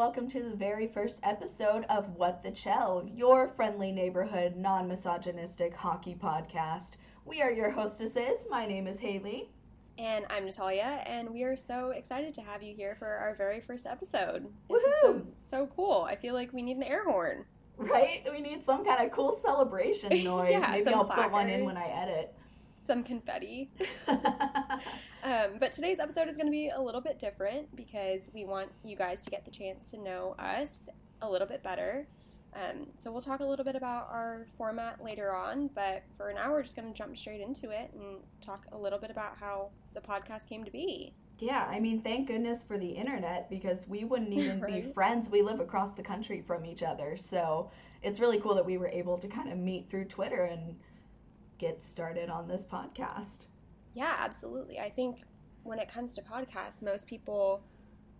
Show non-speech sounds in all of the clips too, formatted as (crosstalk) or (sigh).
welcome to the very first episode of What the Chell, your friendly neighborhood, non misogynistic hockey podcast. We are your hostesses. My name is Hayley. And I'm Natalia, and we are so excited to have you here for our very first episode. This is so, so cool. I feel like we need an air horn. Right? We need some kind of cool celebration (laughs) noise. Yeah, Maybe I'll put one in when I edit. Some confetti. Um, but today's episode is going to be a little bit different because we want you guys to get the chance to know us a little bit better. Um, so we'll talk a little bit about our format later on, but for now we're just going to jump straight into it and talk a little bit about how the podcast came to be. yeah, I mean, thank goodness for the internet because we wouldn't even be (laughs) friends. We live across the country from each other. So it's really cool that we were able to kind of meet through Twitter and get started on this podcast. Yeah, absolutely. I think when it comes to podcasts, most people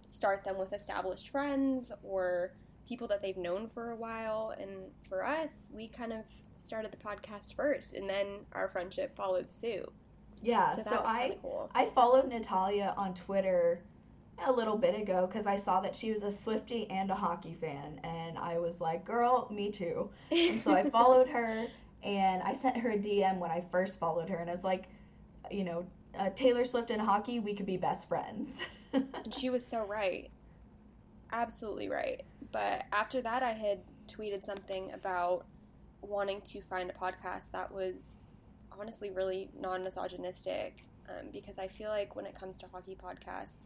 start them with established friends or people that they've known for a while. And for us, we kind of started the podcast first, and then our friendship followed suit. Yeah, so so, I cool. I followed Natalia on Twitter a little bit ago because I saw that she was a Swifty and a hockey fan, and I was like, "Girl, me too." And so I (laughs) followed her, and I sent her a DM when I first followed her, and I was like, you know, uh, Taylor Swift and hockey, we could be best friends. (laughs) She was so right. Absolutely right. But after that, I had tweeted something about wanting to find a podcast that was honestly really non misogynistic um, because I feel like when it comes to hockey podcasts,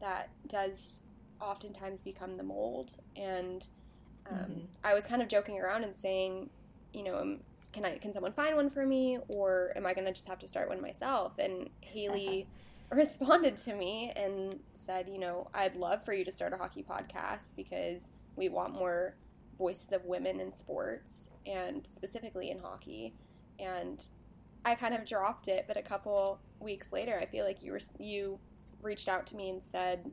that does oftentimes become the mold. And um, Mhm. I was kind of joking around and saying, you know, um, can I can someone find one for me, or am I gonna just have to start one myself? And Hayley uh-huh. (laughs) responded to me and said, you know, I'd love for you to start a hockey podcast because we want more voices of women in sports and specifically in hockey. And I kind of dropped it, but a couple weeks later, I feel like you were you reached out to me and said,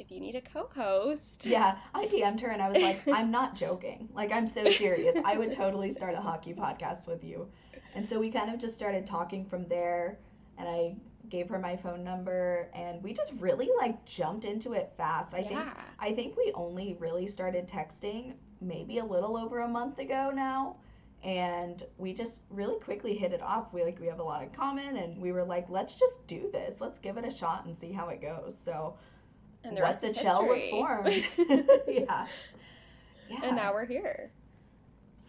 if you need a co-host, yeah, I DM'd her, and I was like, (laughs) "I'm not joking. Like, I'm so serious. I would totally start a hockey podcast with you." And so we kind of just started talking from there, and I gave her my phone number, and we just really like jumped into it fast. I think I think we only really started texting maybe a little over a month ago now. And we just really quickly hit it off. We like we have a lot in common and we were like, let's just do this. Let's give it a shot and see how it goes. So and the what the Chell was formed. yeah. (laughs) (laughs) Yeah. and now we're here.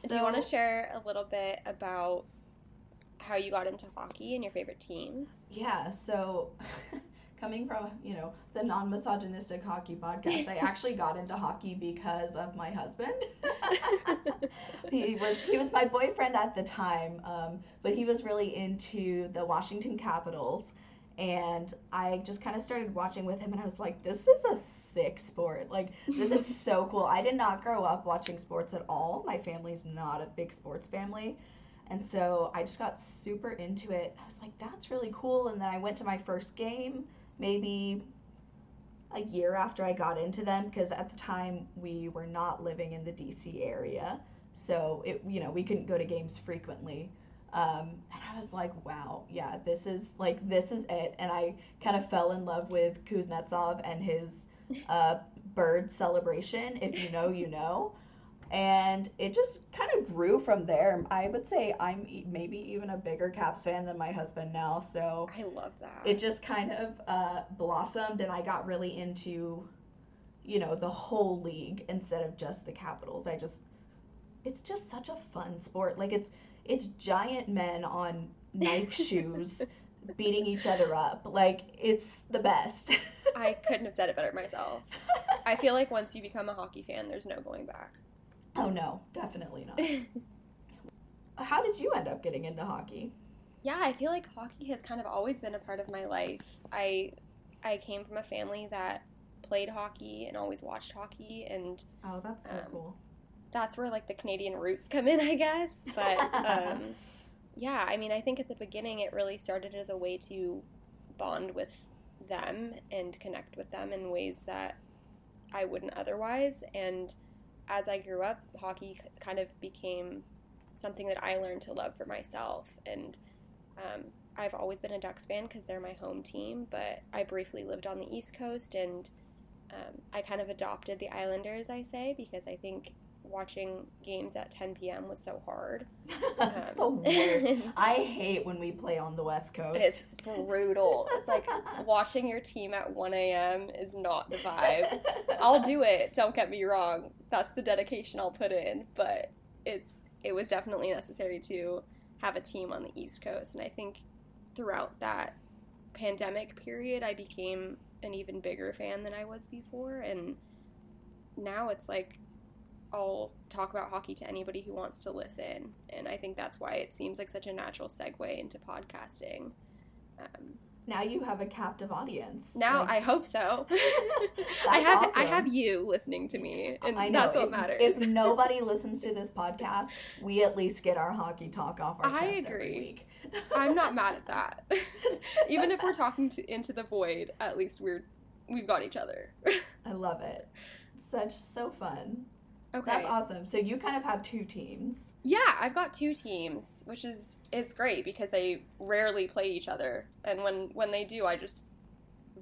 Do you want to share a little bit about how you got into hockey and your favorite teams? Yeah, so (laughs) coming from, you know, the non-misogynistic hockey podcast, I actually got into hockey because of my husband. he was he was my boyfriend at the time, um, but he was really into the Washington Capitals. And I just kind of started watching with him, and I was like, "This is a sick sport. Like, this is (laughs) so cool." I did not grow up watching sports at all. My family's not a big sports family, and so I just got super into it. I was like, that's really cool. And then I went to my first game maybe a year after I got into them because at the time we were not living in the DC area. So it you know, we couldn't go to games frequently. Um, and I was like, wow, yeah, this is like this is it. And I kind of fell in love with Kuznetsov and his uh, bird celebration. If you know, you know and it just kind of grew from there. I would say I'm maybe even a bigger Caps fan than my husband now, so I love that. it just kind of uh, blossomed, and I got really into, you know, the whole league instead of just the Capitals. I just, it's just such a fun sport. Like it's it's giant men on knife (laughs) shoes beating each other up. Like it's the best. I couldn't have said it better myself. I feel like once you become a hockey fan, there's no going back. oh no, definitely not. (laughs) How did you end up getting into hockey? yeah, I feel like hockey has kind of always been a part of my life. I I came from a family that played hockey and always watched hockey and Oh, that's so Um, cool. That's where like the Canadian roots come in, I guess. (laughs) But um, yeah, I mean, I think at the beginning it really started as a way to bond with them and connect with them in ways that I wouldn't otherwise. And as I grew up, hockey kind of became something that I learned to love for myself. And um, I've always been a Ducks fan because they're my home team, but I briefly lived on the East Coast and Um, I kind of adopted the Islanders, I say, because I think watching games at 10 p.m. was so hard. (laughs) it's the Um, worst. (laughs) I hate when we play on the West Coast. It's brutal. It's like (laughs) watching your team at 1 a.m. is not the vibe. I'll do it. Don't get me wrong. That's the dedication I'll put in. But it's it was definitely necessary to have a team on the East Coast, and I think throughout that pandemic period, I became an even bigger fan than I was before, and now it's like I'll talk about hockey to anybody who wants to listen, and I think that's why it seems like such a natural segue into podcasting. Um, now you have a captive audience. now Like, I hope so. (laughs) (laughs) I have I have you listening to me, and I know. that's what if, matters. If (laughs) nobody listens to this podcast, we at least get our hockey talk off our I chest every week. I'm not mad at that. Even if we're talking to, into the void, at least we're we've got each other. I love it. Such so fun. Okay. That's awesome. So you kind of have two teams. Yeah, I've got two teams, which is it's great because they rarely play each other, and when when they do, I just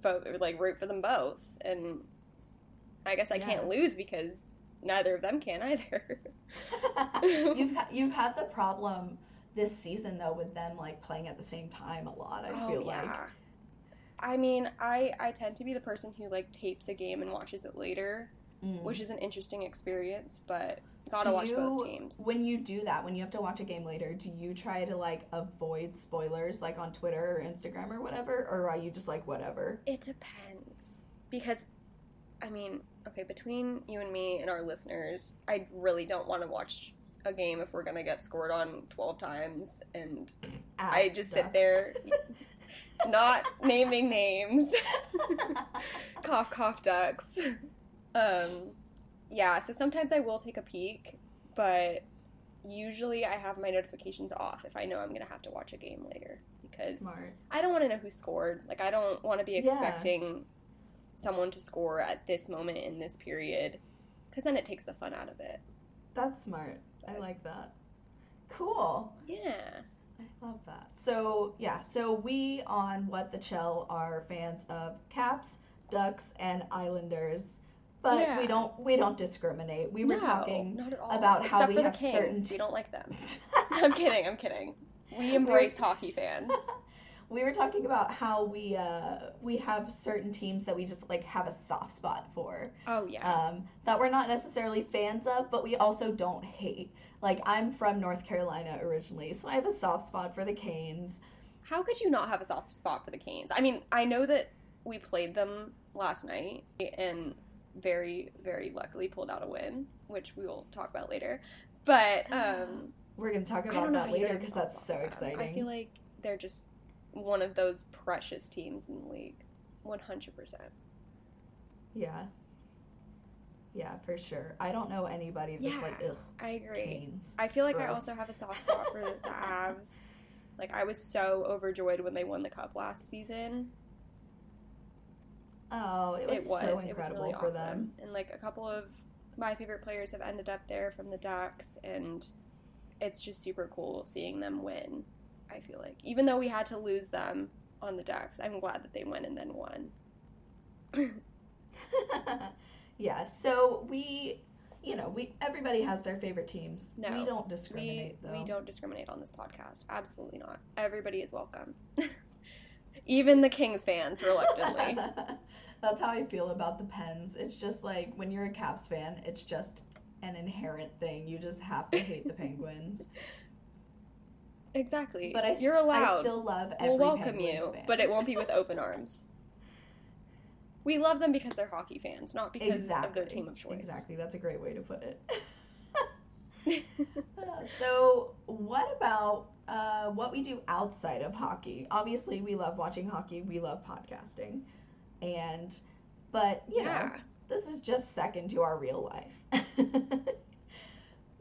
vote like root for them both, and I guess I Yeah. can't lose because neither of them can either. (laughs) you've (laughs) ha- you've had the problem this season though with them like playing at the same time a lot. I oh, feel like. Oh, I mean, I I tend to be the person who like tapes a game and watches it later, Mm. which is an interesting experience, but gotta Do watch both teams. When you do that, when you have to watch a game later, do you try to like avoid spoilers like on Twitter or Instagram or whatever, or are you just like whatever? It depends because, I mean, okay, between you and me and our listeners, I really don't want to watch a game if we're gonna get scored on twelve times, and I just sit there, (laughs) not naming names. (laughs) cough cough ducks um yeah so sometimes i will take a peek but usually i have my notifications off if i know i'm gonna have to watch a game later because Smart. i don't want to know who scored like i don't want to be Yeah. expecting someone to score at this moment in this period because then it takes the fun out of it That's smart. I like that. Cool. yeah I love that. So yeah, so we on What the Chell are fans of Caps, Ducks, and Islanders, but Yeah. we don't we don't discriminate. We were no, talking not at all. about how we for the have Kings. certain we don't like them (laughs) i'm kidding i'm kidding we embrace hockey fans (laughs) we were talking about how we uh, we have certain teams that we just like have a soft spot for oh yeah um, that we're not necessarily fans of, but we also don't hate. Like I'm from North Carolina originally, so I have a soft spot for the Canes. How could you not have a soft spot for the Canes? I mean, I know that we played them last night and very, very luckily pulled out a win, which we will talk about later. But um, We're gonna talk about that later don't have a because that's so for exciting. I feel like they're just one of those precious teams in the league. 100%. yeah, yeah, for sure. I don't know anybody that's like ugh I agree. Canes. I feel like I also have a soft spot for the (laughs) Avs. Like, I was so overjoyed when they won the cup last season. Oh, it was, it was. so it was incredible really for awesome. them. And like a couple of my favorite players have ended up there from the Ducks, and it's just super cool seeing them win. I feel like even though we had to lose them on the Ducks, I'm glad that they went and then won. (laughs) yeah, so we, you know, we everybody has their favorite teams. No, we don't We discriminate though. we don't discriminate on this podcast. Absolutely not. Everybody is welcome. (laughs) even the Kings fans, reluctantly. (laughs) That's how I feel about the Pens. It's just like when you're a Caps fan, it's just an inherent thing. You just have to hate the Penguins. (laughs) exactly. But I, you're allowed. I still love every we'll welcome Penguins you, fan. but it won't be with (laughs) open arms. We love them because they're hockey fans, not because exactly. of their team of choice. Exactly. That's a great way to put it. Uh, so, what about uh, what we do outside of hockey? Obviously, we love watching hockey. We love podcasting, and but you know, yeah. this is just second to our real life.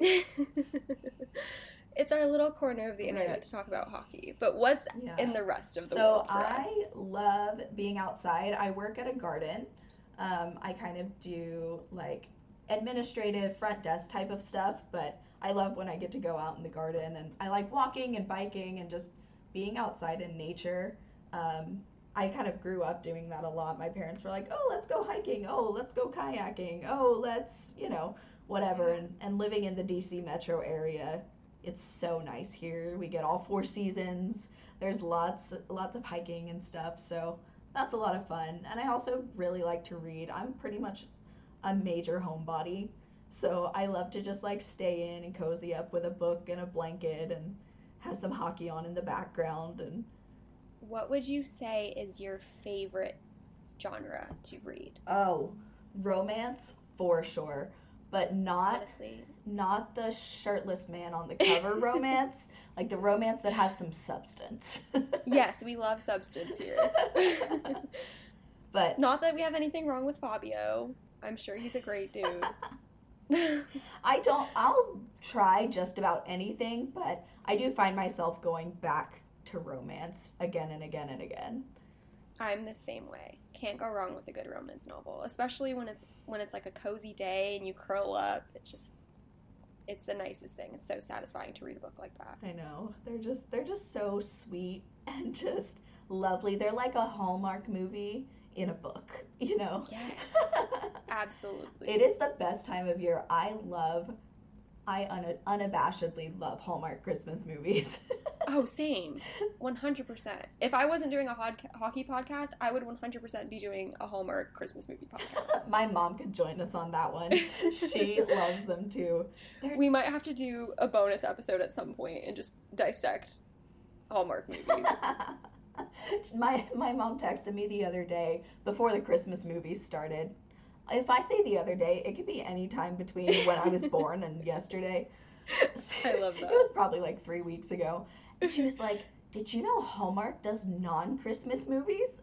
(laughs) it's our little corner of the internet Right. to talk about hockey. But what's yeah. in the rest of the so world for I us? love being outside. I work at a garden. Um, I kind of do like administrative front desk type of stuff, but I love when I get to go out in the garden and I like walking and biking and just being outside in nature. Um, I kind of grew up doing that a lot. My parents were like, "Oh, let's go hiking. Oh, let's go kayaking. Oh, let's, you know, whatever." And and living in the DC metro area, it's so nice here. We get all four seasons. There's lots lots of hiking and stuff. So, that's a lot of fun. And I also really like to read. I'm pretty much a major homebody. So, I love to just like stay in and cozy up with a book and a blanket and have some hockey on in the background and What would you say is your favorite genre to read? Oh, romance for sure, but not Honestly, not the shirtless man on the (laughs) cover romance, like the romance that has some substance. (laughs) yes, we love substance here. (laughs) but Not that we have anything wrong with Fabio. I'm sure he's a great dude. (laughs) I don't I'll try just about anything, but I do find myself going back to romance again and again and again. I'm the same way. Can't go wrong with a good romance novel, especially when it's when it's like a cozy day and you curl up. It's just it's the nicest thing. It's so satisfying to read a book like that. I know. They're just they're just so sweet (laughs) and just lovely. They're like a Hallmark movie in a book, you know. Yes. (laughs) Absolutely. it is the best time of year. I love I un- unabashedly love Hallmark Christmas movies. (laughs) Oh, same. 100%. If I wasn't doing a hod- hockey podcast, I would 100% be doing a Hallmark Christmas movie podcast. (laughs) My mom could join us on that one. She loves them too. They're We might have to do a bonus episode at some point and just dissect Hallmark movies. (laughs) my my mom texted me the other day before the Christmas movies started. If I say the other day, it could be any time between when I was (laughs) born and yesterday. I love (laughs) that. It was probably like three weeks ago. And she was like, "Did you know Hallmark does non-Christmas movies?"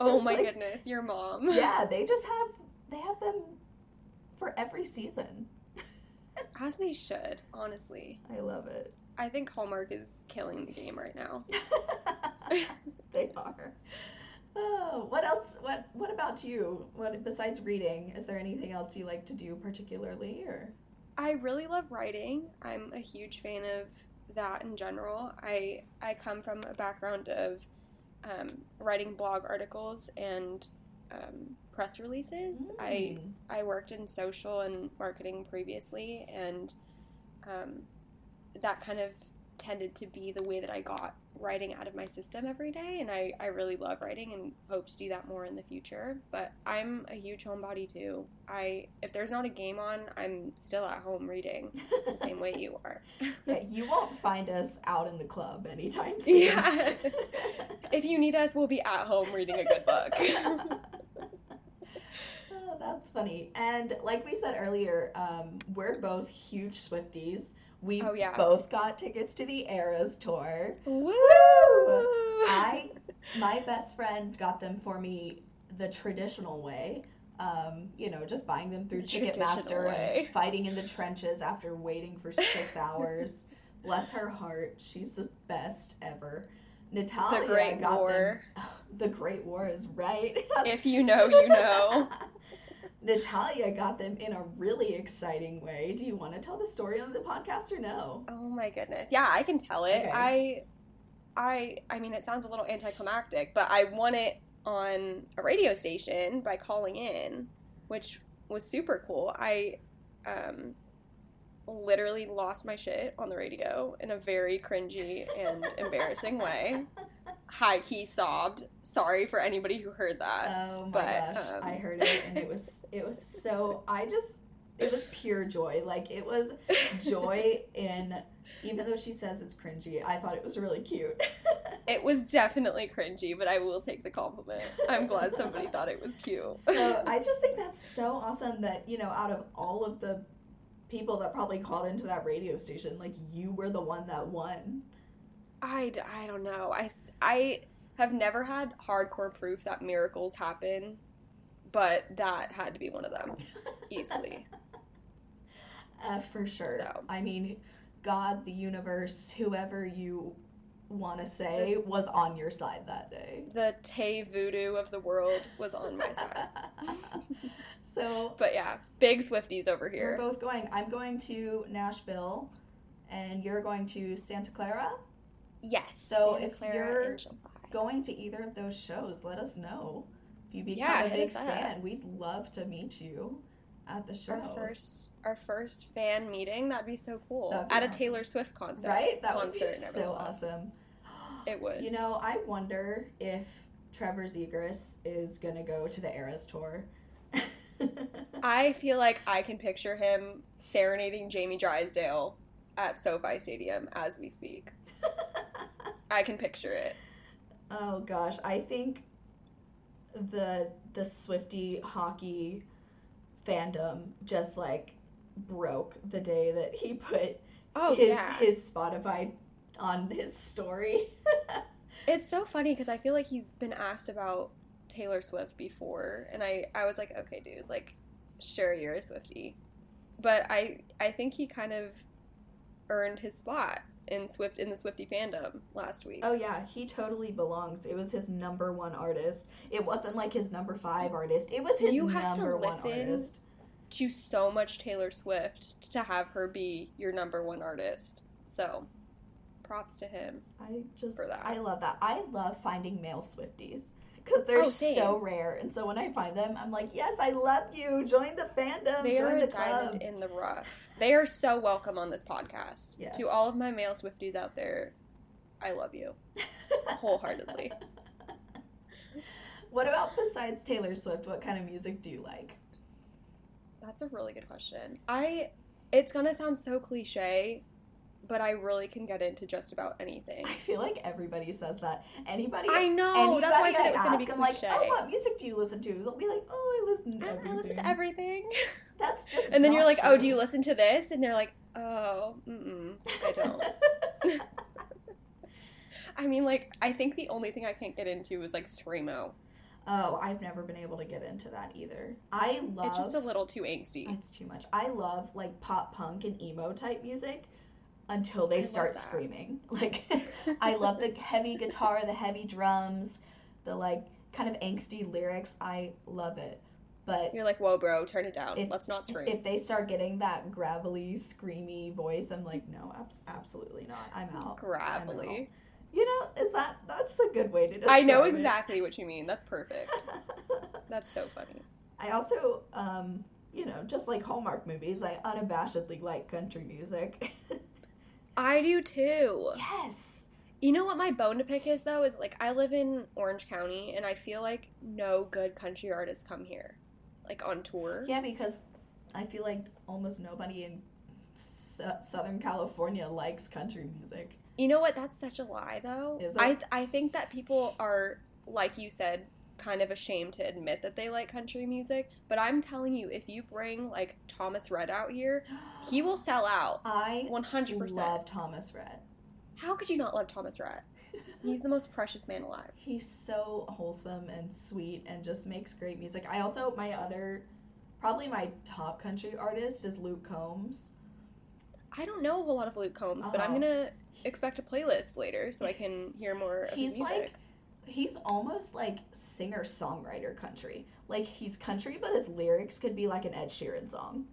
Oh my like, goodness, your mom. Yeah, they just have they have them for every season. As they should, honestly. I love it. I think Hallmark is killing the game right now. (laughs) they are. Oh, what else? What What about you? What besides reading? Is there anything else you like to do particularly, or? I really love writing. I'm a huge fan of that in general. I I come from a background of um, writing blog articles and um, press releases. I Mm. I worked in social and marketing previously, and um, that kind of tended to be the way that I got writing out of my system every day. And I, I really love writing and hope to do that more in the future. But I'm a huge homebody too. I if there's not a game on, I'm still at home reading (laughs) the same way you are. yeah, you won't find us out in the club anytime (laughs) soon. Yeah. if you need us, we'll be at home reading a good book. (laughs) oh, that's funny. And like we said earlier, um, we're both huge Swifties. We Oh, yeah. both got tickets to the Eras tour. Woo! I my best friend got them for me the traditional way. Um, you know, just buying them through The Ticketmaster and fighting in the trenches after waiting for six (laughs) hours. Bless her heart, she's the best ever. Natalia the Great got War. them. (laughs) The Great War is right. If you know, you know. (laughs) Natalia got them in a really exciting way. Do you want to tell the story on the podcast or no? Oh my goodness. Yeah, I can tell it. Okay. I I I mean it sounds a little anticlimactic, but I won it on a radio station by calling in, which was super cool. I um literally lost my shit on the radio in a very cringy and (laughs) embarrassing way. High key sobbed. Sorry for anybody who heard that. Oh my But, gosh, um, I heard it and it was it was so I just it was pure joy. Like it was joy (laughs) in even though she says it's cringy, I thought it was really cute. (laughs) It was definitely cringy, but I will take the compliment. I'm glad somebody thought it was cute. so I just think that's so awesome that, you know, out of all of the people that probably called into that radio station, like you were the one that won. I, I don't know. I, I have never had hardcore proof that miracles happen, but that had to be one of them, easily. (laughs) Uh, for sure. So. I mean, God, the universe, whoever you want to say was on your side that day. The Tay voodoo of the world was on my (laughs) side. So But yeah, big Swifties over here. we're both going. I'm going to Nashville, and you're going to Santa Clara. Yes. So Santa if Clara you're- going to either of those shows, let us know. If you become Yeah, a big fan, we'd love to meet you at the show. Our first our first fan meeting, that'd be so cool. Be At a. Taylor Swift concert. right? That would be concert, so awesome. (gasps) It would. You know, I wonder if Trevor Zegras is gonna go to the Eras tour. I feel like I can picture him serenading Jamie Drysdale at SoFi Stadium as we speak. I can picture it. oh gosh, I think the the Swifty hockey fandom just like broke the day that he put Oh his yeah. his Spotify on his story. (laughs) It's so funny because I feel like he's been asked about Taylor Swift before, and I I was like, okay, dude, like, sure you're a Swifty, but I I think he kind of earned his spot in Swift in the Swifty fandom last week. Oh yeah, he totally belongs. It was his number one artist. It wasn't like his number five artist. It was his You have to number one listen artist. To so much Taylor Swift to have her be your number one artist. So, props to him. I just for that. I love that. I love finding male Swifties because they're Oh, so rare. And so when I find them, I'm like, yes, I love you. Join the fandom. They join are the a club. diamond in the rough. They are so welcome on this podcast. Yes. To all of my male Swifties out there, I love you. (laughs) wholeheartedly. (laughs) what about besides Taylor Swift? What kind of music do you like? That's a really good question. I it's gonna sound so cliche, but I really can get into just about anything. I feel like everybody says that. Anybody. I know. Anybody That's why I said it was gonna ask, be I'm like, cliche. oh, what music do you listen to? They'll be like, oh, I listen to everything. I listen to everything. (laughs) That's just. And then you're like, oh, do you listen to this? And they're like, oh, mm-mm, I don't. (laughs) (laughs) I mean, like, I think the only thing I can't get into is like screamo. oh, I've never been able to get into that either. I love. It's just a little too angsty. It's too much. I love like pop punk and emo type music until they I start screaming. (laughs) Like I love the heavy guitar, the heavy drums, the like kind of angsty lyrics. I love it. But You're like, whoa, bro, turn it down. If- Let's not scream. if they start getting that gravelly, screamy voice, I'm like, no, abs- absolutely not. I'm out. Gravelly. You know, is that that's a good way to describe it. I know it. exactly what you mean. That's perfect. (laughs) That's so funny. I also, um, you know, just like Hallmark movies, I unabashedly like country music. (laughs) I do too. yes. You know what my bone to pick is though is like I live in Orange County and I feel like no good country artists come here, like on tour. Yeah, because I feel like almost nobody in S- Southern California likes country music. You know what? That's such a lie though. Is it? I I think that people are like you said kind of ashamed to admit that they like country music, but I'm telling you if you bring like Thomas Rhett out here, (gasps) he will sell out. I 100%. love Thomas Rhett. How could you not love Thomas Rhett? (laughs) He's the most precious man alive. He's so wholesome and sweet and just makes great music. I also my other probably my top country artist is Luke Combs. I don't know a whole lot of Luke Combs, but I'm Oh. gonna expect a playlist later so I can hear more of his music. like he's almost like singer songwriter country. Like he's country, but his lyrics could be like an Ed Sheeran song.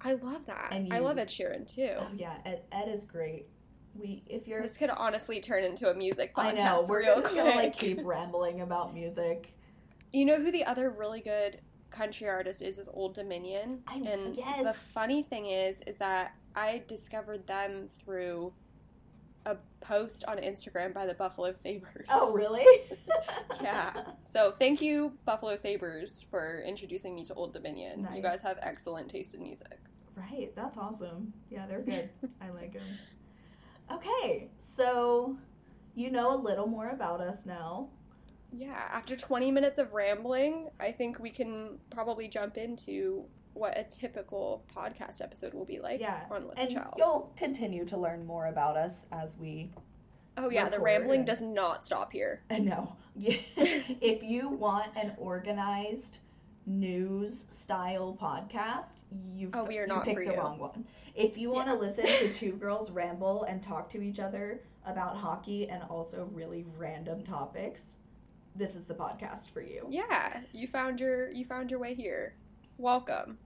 I love that. And I love Ed Sheeran too. Oh yeah, Ed, Ed is great. We if you're This could honestly turn into a music podcast I know we're real just quick. gonna like keep rambling about music. You know who the other really good country artist is? Is Old Dominion. I And yes. the funny thing is, is that I discovered them through a post on Instagram by the Buffalo Sabres. Oh (laughs) really? Yeah. So thank you, Buffalo Sabres, for introducing me to Old Dominion. Nice. You guys have excellent taste in music. Right, that's awesome. Yeah, they're good. I like them. Okay, so you know a little more about us now. Yeah, after 20 minutes of rambling, I think we can probably jump into what a typical podcast episode will be like Yeah, on With And a Child. you'll continue to learn more about us as we Oh yeah, the rambling and- does not stop here. Uh, (laughs) no. (laughs) if you want an organized news style podcast, you've Oh, we are you not picked the wrong one. If you want to listen to (laughs) two girls ramble and talk to each other about hockey and also really random topics, this is the podcast for you. Yeah, you found your you found your way here. Welcome.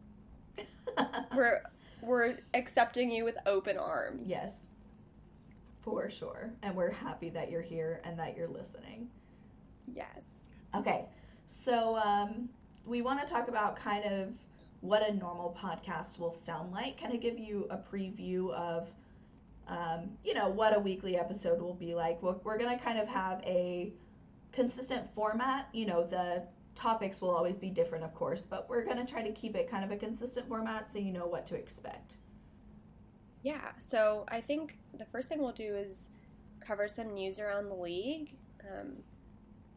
We're we're accepting you with open arms. yes. For sure. And we're happy that you're here and that you're listening. Yes. Okay. So um, we want to talk about kind of what a normal podcast will sound like, kind of give you a preview of, um, you know, what a weekly episode will be like. We're, we're going to kind of have a consistent format. You know, the topics will always be different, of course, but we're going to try to keep it kind of a consistent format so you know what to expect. Yeah, so I think the first thing we'll do is cover some news around the league. Um,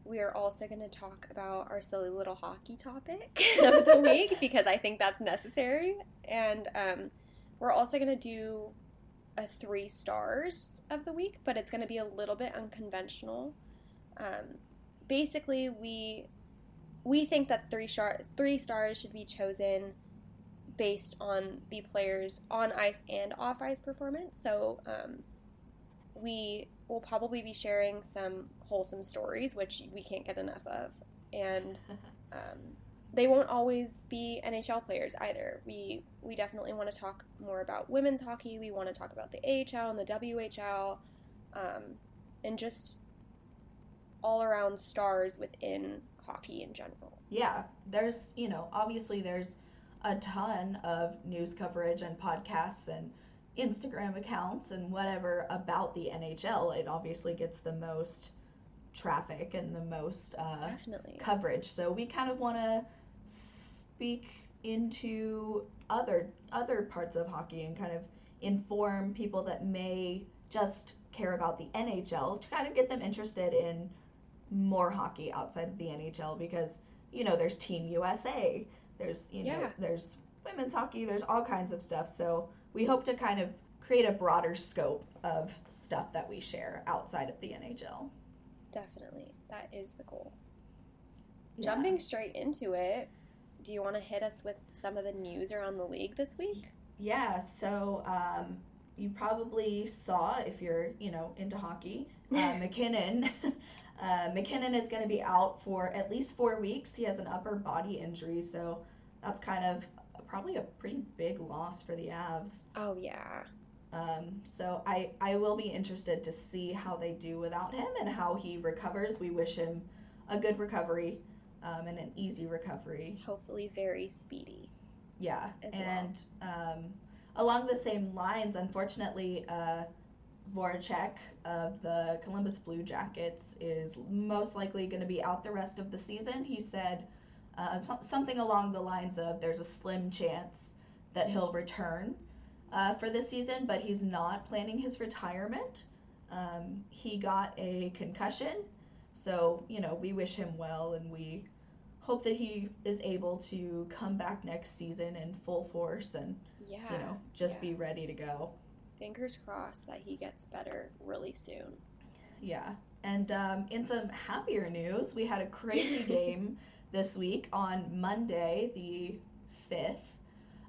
we are also going to talk about our silly little hockey topic (laughs) of the (laughs) week because I think that's necessary. And um, we're also going to do a three stars of the week, but it's going to be a little bit unconventional. Um, basically, we we think that three star three stars should be chosen based on the players on ice and off ice performance. So um, we will probably be sharing some wholesome stories, which we can't get enough of, and (laughs) um, they won't always be NHL players either. We we definitely want to talk more about women's hockey. We want to talk about the AHL and the WHL, um, and just all around stars within hockey in general. Yeah, there's you know obviously there's a ton of news coverage and podcasts and Instagram accounts and whatever about the NHL. It obviously gets the most traffic and the most uh, Definitely. coverage. So we kind of want to speak into other other parts of hockey and kind of inform people that may just care about the NHL to kind of get them interested in more hockey outside of the NHL because you know there's Team USA, there's you know Yeah. there's women's hockey, there's all kinds of stuff. So we hope to kind of create a broader scope of stuff that we share outside of the NHL. Definitely. That is the goal. Yeah. Jumping straight into it, do you want to hit us with some of the news around the league this week? Yeah, so um, you probably saw if you're, you know, into hockey, uh, (laughs) MacKinnon. (laughs) Uh, MacKinnon is going to be out for at least four weeks. He has an upper body injury, so that's kind of probably a pretty big loss for the Avs. Oh, yeah. Um, so I, I will be interested to see how they do without him and how he recovers. We wish him a good recovery um, and an easy recovery. Hopefully, very speedy. Yeah, as well. and um, along the same lines, unfortunately, uh, Voracek of the Columbus Blue Jackets is most likely going to be out the rest of the season. He said uh, something along the lines of there's a slim chance that he'll return uh, for this season, but he's not planning his retirement. Um, he got a concussion, so you know we wish him well, and we hope that he is able to come back next season in full force and Yeah. you know just yeah. be ready to go. Fingers crossed that he gets better really soon. Yeah. And um, in some happier news, we had a crazy (laughs) game this week on Monday, the 5th.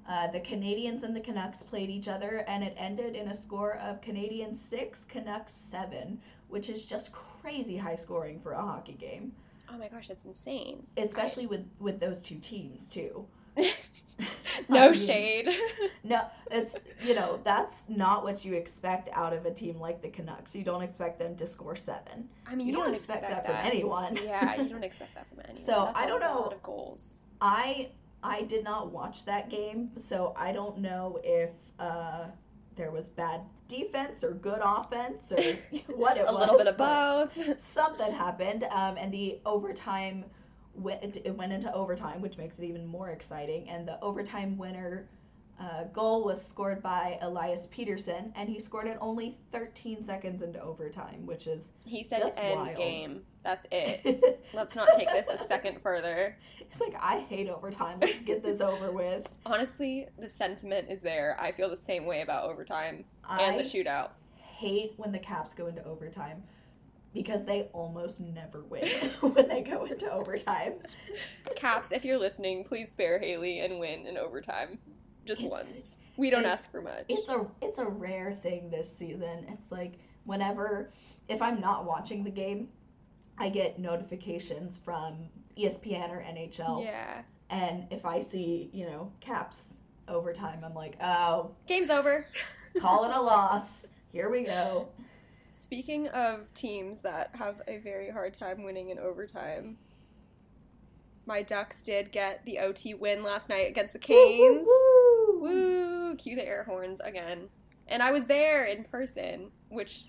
Uh, the Canadiens and the Canucks played each other, and it ended in a score of Canadiens 6, Canucks 7, which is just crazy high scoring for a hockey game, Oh my gosh, that's insane. especially with, with those two teams, too. (laughs) no I mean, shade. (laughs) No, it's, you know, that's not what you expect out of a team like the Canucks. You don't expect them to score 7. I mean, You, you, don't, expect, that, from anyone. yeah, you (laughs) don't expect that from anyone. So, That's I a don't know- lot of goals. I I did not watch that game, so I don't know if uh, there was bad defense or good offense or what it a was. little bit of both. Something happened, um, and the overtime went. It went into overtime, which makes it even more exciting. And the overtime winner. Uh, goal was scored by Elias Pettersson, and he scored it only 13 seconds into overtime, which is He said Just end wild. game. That's it. (laughs) Let's not take this a second further. It's like I hate overtime. Let's get this over with. (laughs) Honestly, the sentiment is there. I feel the same way about overtime I and the shootout. hate when the Caps go into overtime because they almost never win (laughs) when they go into overtime. Caps, if you're listening, please spare Hayley and win in overtime. Just It's- once. We don't ask for much. It's a it's a rare thing this season. It's like whenever if I'm not watching the game, I get notifications from ESPN or NHL, Yeah. and if I see you know Caps overtime, I'm like, oh, Game's over. call it a loss. Here we go. (laughs) Speaking of teams that have a very hard time winning in overtime, my Ducks did get the OT win last night against the Canes. Woo, woo, woo. Woo! Cue the air horns again. And I was there in person, which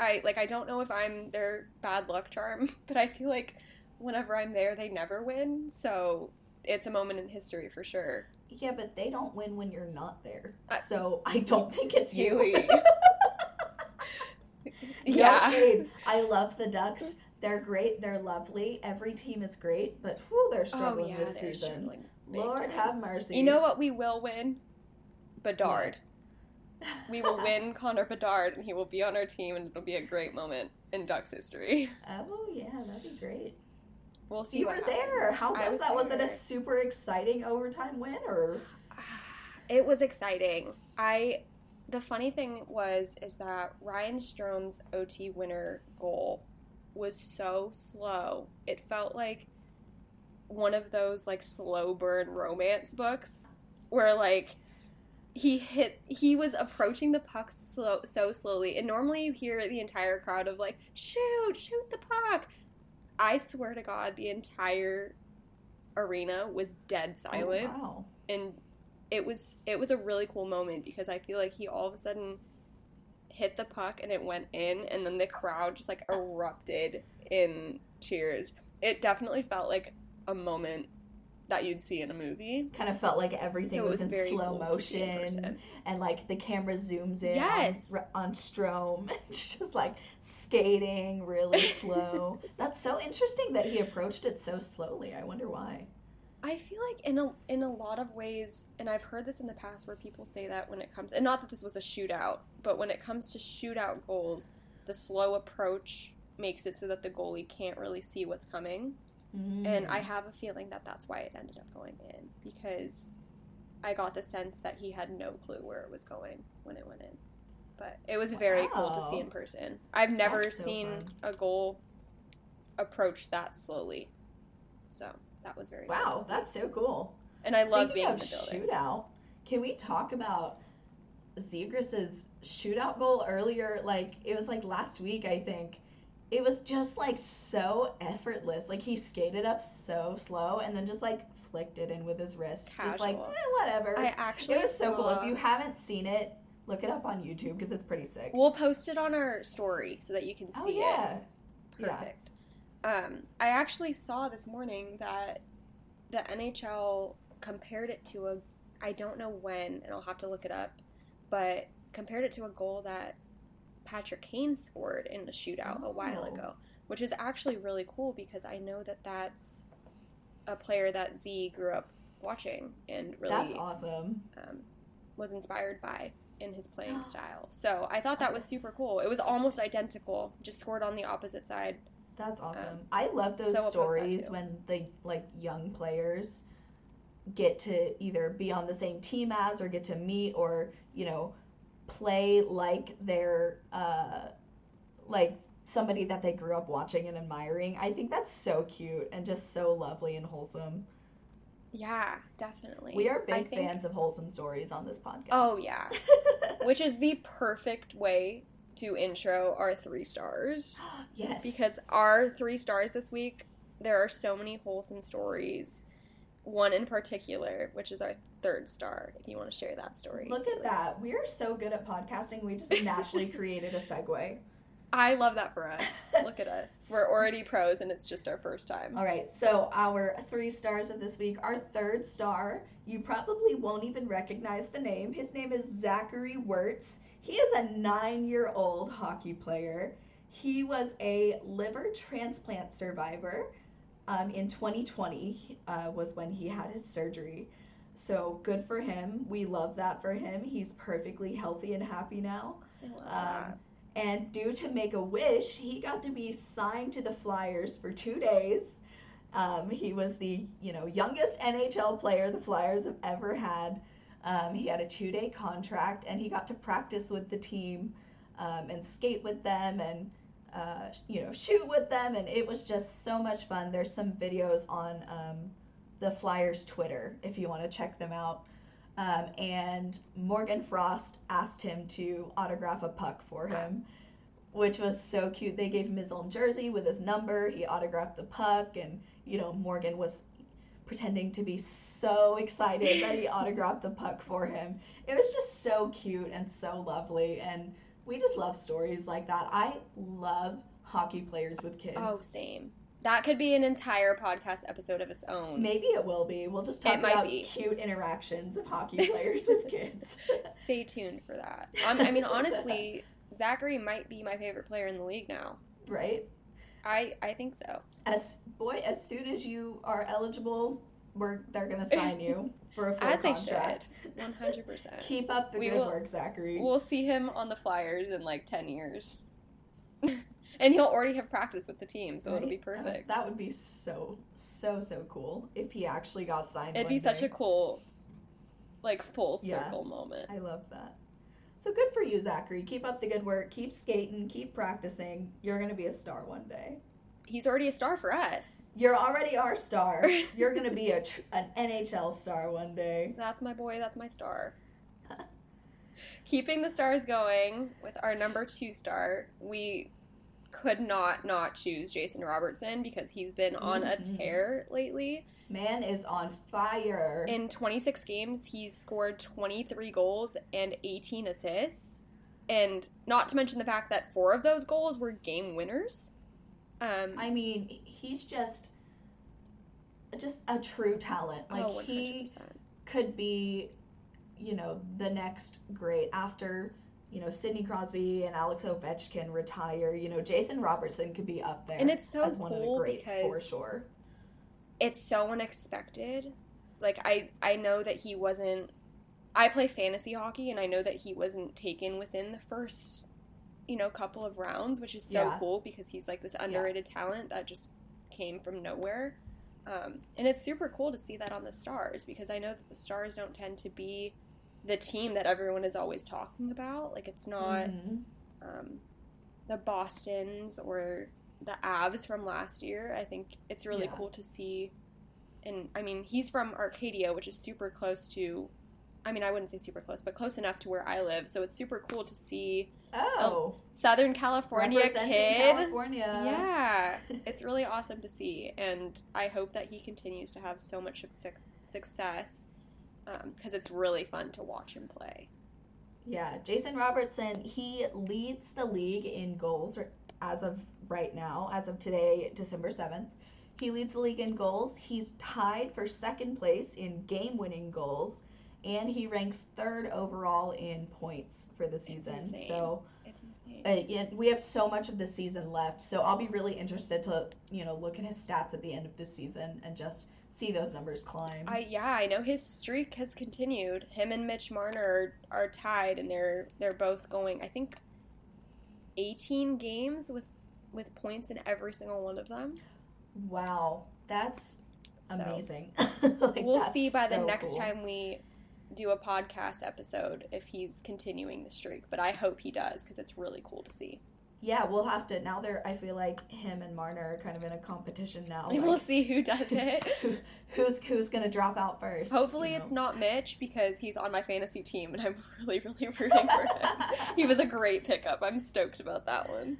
I like. I don't know if I'm their bad luck charm, (laughs) but I feel like whenever I'm there, they never win. So it's a moment in history for sure. Yeah, but they don't win when you're not there. I- so I don't think it's you. (laughs) (laughs) Yeah. shade. I love the Ducks. They're great. They're lovely. Every team is great, but whew, they're Oh struggling yeah, this they're season. struggling. Lord time. have mercy. You know what we will win? Bedard. We will win (laughs) Connor Bedard, and he will be on our team, and it'll be a great moment in Ducks history. oh yeah, that'd be great. We'll see. You what were there. How I was, that? Was it a super exciting overtime win or? (sighs) It was exciting. I the funny thing was is that Ryan Strome's OT winner goal was so slow. It felt like one of those like slow burn romance books where like he hit he was approaching the puck slow so slowly and normally you hear the entire crowd of like shoot shoot the puck i swear to god the entire arena was dead oh, silent Oh, wow. and it was it was a really cool moment because I feel like he all of a sudden hit the puck and it went in and then the crowd just like erupted in cheers. It definitely felt like a moment that you'd see in a movie. Kind of felt like everything So was, was in very slow cool in motion, and like the camera zooms in Yes. on, on Strome, it's just like skating really (laughs) slow. That's so interesting that he approached it so slowly. I wonder why. I feel like in a in a lot of ways, and I've heard this in the past where people say that when it comes, and not that this was a shootout, but when it comes to shootout goals, the slow approach makes it so that the goalie can't really see what's coming. And Mm. I have a feeling that that's why it ended up going in because I got the sense that he had no clue where it was going when it went in. But it was very cool to see in person. I've never so seen fun. a goal approach that slowly. So that was very Wow, that's so cool. and I love Speaking being in the building. Shootout. Can we talk about Zegras's shootout goal earlier? Like it was like last week, I think. It was just like so effortless. Like he skated up so slow and then just like flicked it in with his wrist. Just like Casual. eh, whatever. I actually it was so cool. If you haven't seen it, look it up on YouTube because it's pretty sick. We'll post it on our story so that you can see oh it. yeah. Yeah. Um, I actually saw this morning that the NHL compared it to a, I don't know when, and I'll have to look it up, but compared it to a goal that Patrick Kane scored in a shootout a while Oh. ago, which is actually really cool because I know that that's a player that Z grew up watching and really That's awesome. um, was inspired by in his playing (gasps) style. So I thought that was super cool. It was almost identical, just scored on the opposite side. That's awesome. Um, I love those so we'll stories when the like young players get to either be on the same team as or get to meet or, you know, play like they're uh like somebody that they grew up watching and admiring. I think that's so cute and just so lovely and wholesome. Yeah, definitely. We are big think- fans of wholesome stories on this podcast. Oh yeah, (laughs) which is the perfect way to intro our three stars (gasps) yes. because our three stars this week there are so many wholesome stories. One in particular, which is our third star. If you want to share that story, Look at that. We are so good at podcasting. We just naturally (laughs) created a segue. I love that for us. (laughs) Look at us. We're already pros, and it's just our first time. All right, so our three stars of this week, our third star, you probably won't even recognize the name. His name is Zachary Wirtz. He is a nine year old hockey player. He was a liver transplant survivor. Um, in 2020 uh, was when he had his surgery. So good for him. We love that for him. He's perfectly healthy and happy now. Um, and due to Make a Wish, he got to be signed to the Flyers for two days. Um, he was the you know youngest NHL player the Flyers have ever had. Um, he had a two day contract, and he got to practice with the team um, and skate with them and uh, you know shoot with them, and it was just so much fun. There's some videos on um, the Flyers Twitter if you want to check them out. Um, and Morgan Frost asked him to autograph a puck for him, which was so cute. They gave him his own jersey with his number. He autographed the puck, and you know Morgan was pretending to be so excited that he autographed the puck for him. It was just so cute and so lovely, and we just love stories like that. I love hockey players with kids. Oh, same. That could be an entire podcast episode of its own. Maybe it will be. We'll just talk It about cute interactions of hockey (laughs) players with kids. (laughs) Stay tuned for that. Um, I mean, honestly, (laughs) Zachary might be my favorite player in the league now. right? I I think so. As boy, as soon as you are eligible, we're they're gonna sign you (laughs) for a full As they contract. One hundred percent. Keep up the We good will- work, Zachary. We'll see him on the Flyers in like ten years, (laughs) and he'll already have practiced with the team, so it'll be perfect. That would be so so so cool if he actually got signed. It'd be such a cool, like full Yeah. circle moment. I love that. So good for you, Zachary. Keep up the good work. Keep skating. Keep practicing. You're gonna be a star one day. He's already a star for us. You're already our star. (laughs) You're gonna be a tr- an NHL star one day. That's my boy. That's my star. (laughs) Keeping the stars going with our number two star, we could not not choose Jason Robertson because he's been on a Mhm. tear lately. Man is on fire. In 26 games, he's scored 23 goals and 18 assists. And not to mention the fact that four of those goals were game winners. Um, I mean, he's just just a true talent. Like oh, 100%. he could be, you know, the next great after, you know, Sidney Crosby and Alex Ovechkin retire. You know, Jason Robertson could be up there And it's so as one of the greats for sure. it's so unexpected. Like I I know that he wasn't I play fantasy hockey and I know that he wasn't taken within the first you know couple of rounds, which is so Yeah. cool because he's like this underrated talent that just came from nowhere. Um, and it's super cool to see that on the Stars because I know that the Stars don't tend to be the team that everyone is always talking about. Like it's not Mhm. um, the Boston's or the Avs from last year. I think it's really Yeah. cool to see. And I mean, he's from Arcadia, which is super close to. I mean, I wouldn't say super close, but close enough to where I live. So it's super cool to see Oh, Southern California kid. California. Yeah, (laughs) it's really awesome to see, and I hope that he continues to have so much success because it's really fun to watch him play. Yeah, Jason Robertson, he leads the league in goals as of right now, as of today, December 7th. He leads the league in goals. He's tied for second place in game winning goals, and he ranks third overall in points for the season. So, It's insane. uh, we have so much of the season left. So, I'll be really interested to, you know, look at his stats at the end of the season and just see those numbers climb. I yeah, I know his streak has continued. Him and Mitch Marner are, are tied, and they're they're both going. I think eighteen games with with points in every single one of them. wow, that's So, amazing. (laughs) Like, we'll that's see by the next cool. time we do a podcast episode if he's continuing the streak. But I hope he does because it's really cool to see. Yeah, we'll have to. Now they're. I feel like him and Marner are kind of in a competition now. we'll see who does it. who, who's who's gonna drop out first? Hopefully, it's know? not Mitch because he's on my fantasy team, and I'm (laughs) really, really rooting for him. he was a great pickup. I'm stoked about that one.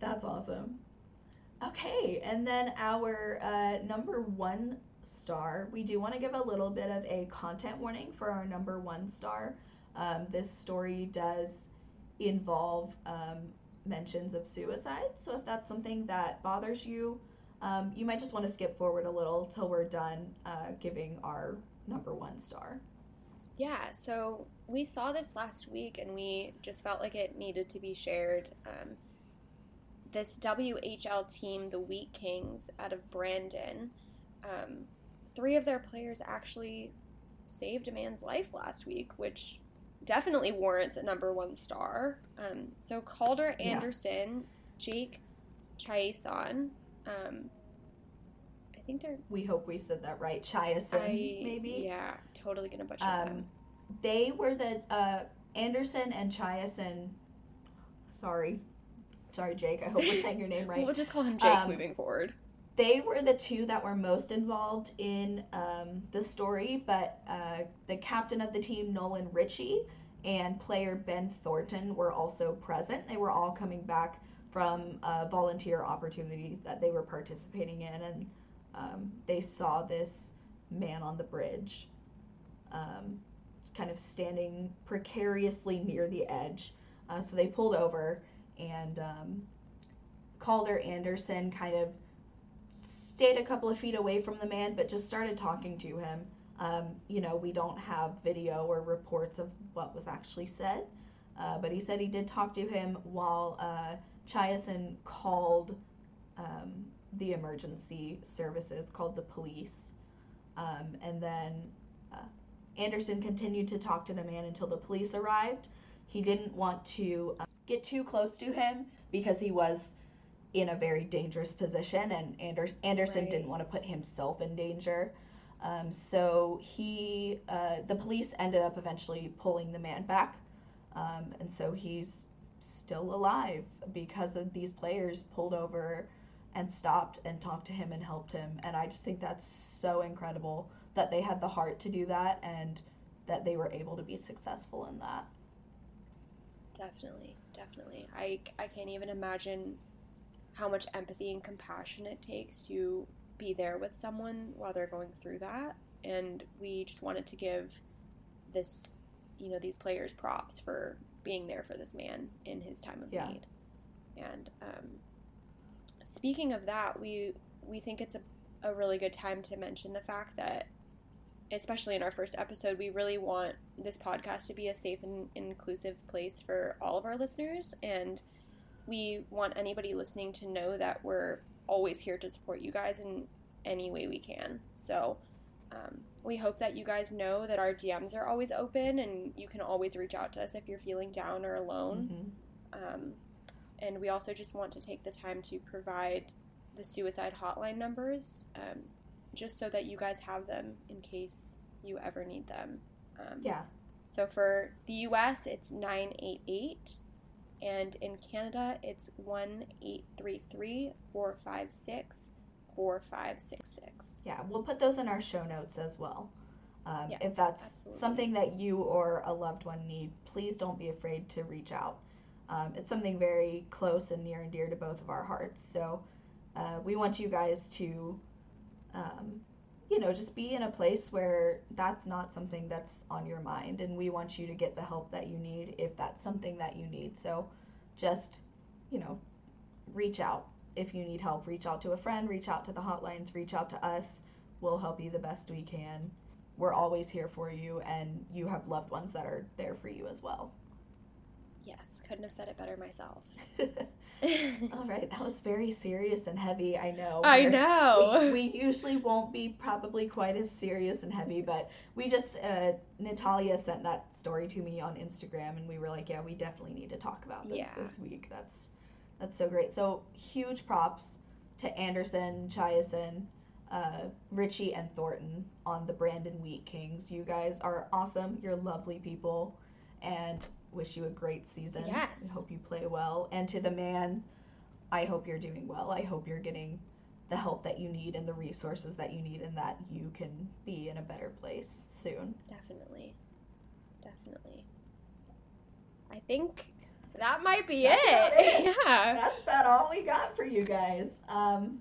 That's awesome. Okay, and then our uh, number one star, we do want to give a little bit of a content warning for our number one star. Um, this story does involve um, mentions of suicide, so if that's something that bothers you, um, you might just want to skip forward a little till we're done uh, giving our number one star. Yeah, so we saw this last week and we just felt like it needed to be shared. Um, this WHL team, the Wheat Kings, out of Brandon, um, three of their players actually saved a man's life last week, which definitely warrants a number one star. Um, so Calder Yeah. Anderson, Jake Chiasson, um, I think they're We hope we said that right. Chiasson, maybe? yeah, totally gonna butcher Um, them. they were the uh, Anderson and Chiasson. Sorry, sorry, Jake. I hope we're saying your name (laughs) right. We'll just call him Jake Um, moving forward. They were the two that were most involved in um, the story, but uh, the captain of the team, Nolan Ritchie, and player Ben Thornton were also present. They were all coming back from a volunteer opportunity that they were participating in, and um, they saw this man on the bridge, um, kind of standing precariously near the edge. Uh, so they pulled over, and um, Calder Anderson kind of stayed a couple of feet away from the man, but just started talking to him. Um, you know, we don't have video or reports of what was actually said, uh, but he said he did talk to him while uh, Chiasson called um, the emergency services, called the police. Um, and then uh, Anderson continued to talk to the man until the police arrived. He didn't want to uh, get too close to him because he was in a very dangerous position, and Ander- Anderson Right. didn't want to put himself in danger. Um, so he, uh, the police ended up eventually pulling the man back, um, and so he's still alive because of these players pulled over and stopped and talked to him and helped him. And I just think that's so incredible that they had the heart to do that and that they were able to be successful in that. Definitely, definitely. I, I can't even imagine how much empathy and compassion it takes to be there with someone while they're going through that. And we just wanted to give this, you know, these players props for being there for this man in his time of Yeah. need. And um, speaking of that, we we think it's a, a really good time to mention the fact that especially in our first episode, we really want this podcast to be a safe and inclusive place for all of our listeners. And we want anybody listening to know that we're always here to support you guys in any way we can. So um, we hope that you guys know that our DMs are always open and you can always reach out to us if you're feeling down or alone. Mhm. Um, and we also just want to take the time to provide the suicide hotline numbers um, just so that you guys have them in case you ever need them. Um, Yeah. So for the US, it's 988. And in Canada, it's 1 833 456 4566. Yeah, we'll put those in our show notes as well. Um, Yes, if that's absolutely. something that you or a loved one need, please don't be afraid to reach out. Um, it's something very close and near and dear to both of our hearts. So uh, we want you guys to, um, you know, just be in a place where that's not something that's on your mind. And we want you to get the help that you need if that's something that you need. So just, you know, reach out. If you need help, reach out to a friend, reach out to the hotlines, reach out to us. We'll help you the best we can. We're always here for you, and you have loved ones that are there for you as well. Yes, couldn't have said it better myself. (laughs) All right, that was very serious and heavy. I know. I know. We, we usually won't be probably quite as serious and heavy, but we just uh, Natalia sent that story to me on Instagram, and we were like, yeah, we definitely need to talk about this Yeah. this week. That's that's so great. So huge props to Anderson, Chiasson, uh, Ritchie, and Thornton on the Brandon Wheat Kings. You guys are awesome. You're lovely people, and wish you a great season. Yes. Hope you play well. And to the man, I hope you're doing well. I hope you're getting the help that you need and the resources that you need, and that you can be in a better place soon. Definitely. Definitely. I think that might be it. (laughs) it. yeah. That's about all we got for you guys. Um,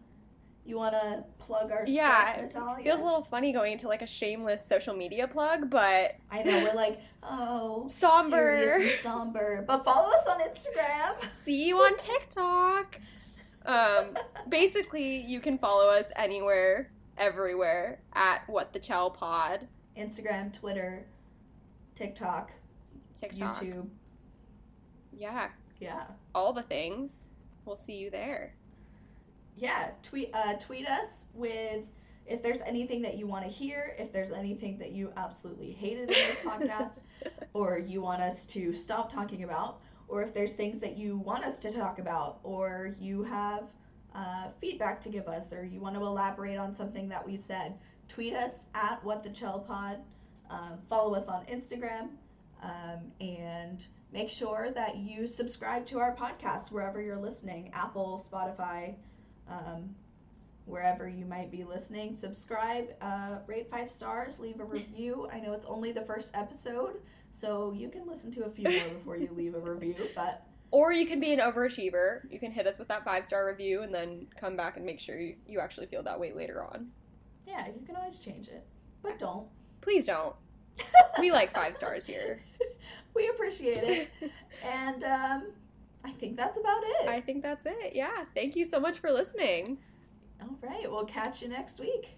you want to plug our Yeah, stuff, Natalia? Feels a little funny going into like a shameless social media plug, but I know we're like, oh, Somber. somber. But follow us on Instagram. see you on TikTok. Um, (laughs) basically, you can follow us anywhere, everywhere at What the Chell Pod, Instagram, Twitter, TikTok, TikTok. YouTube. Yeah, Yeah. all the things. We'll see you there. Yeah tweet uh, tweet us with if there's anything that you want to hear if there's anything that you absolutely hated in this podcast (laughs) or you want us to stop talking about or if there's things that you want us to talk about or you have uh, feedback to give us or you want to elaborate on something that we said tweet us at what the Chell pod um, follow us on instagram um, and make sure that you subscribe to our podcast wherever you're listening apple spotify um, wherever you might be listening. Subscribe, uh, rate five stars, leave a (laughs) review. I know it's only the first episode, so you can listen to a few more (laughs) before you leave a review, but Or you can be an overachiever. You can hit us with that five star review and then come back and make sure you, you actually feel that way later on. yeah, you can always change it. But don't. Please don't. (laughs) We like five stars here. we appreciate it. And um, I think that's about it. I think that's it. Yeah. Thank you so much for listening. All right, we'll catch you next week.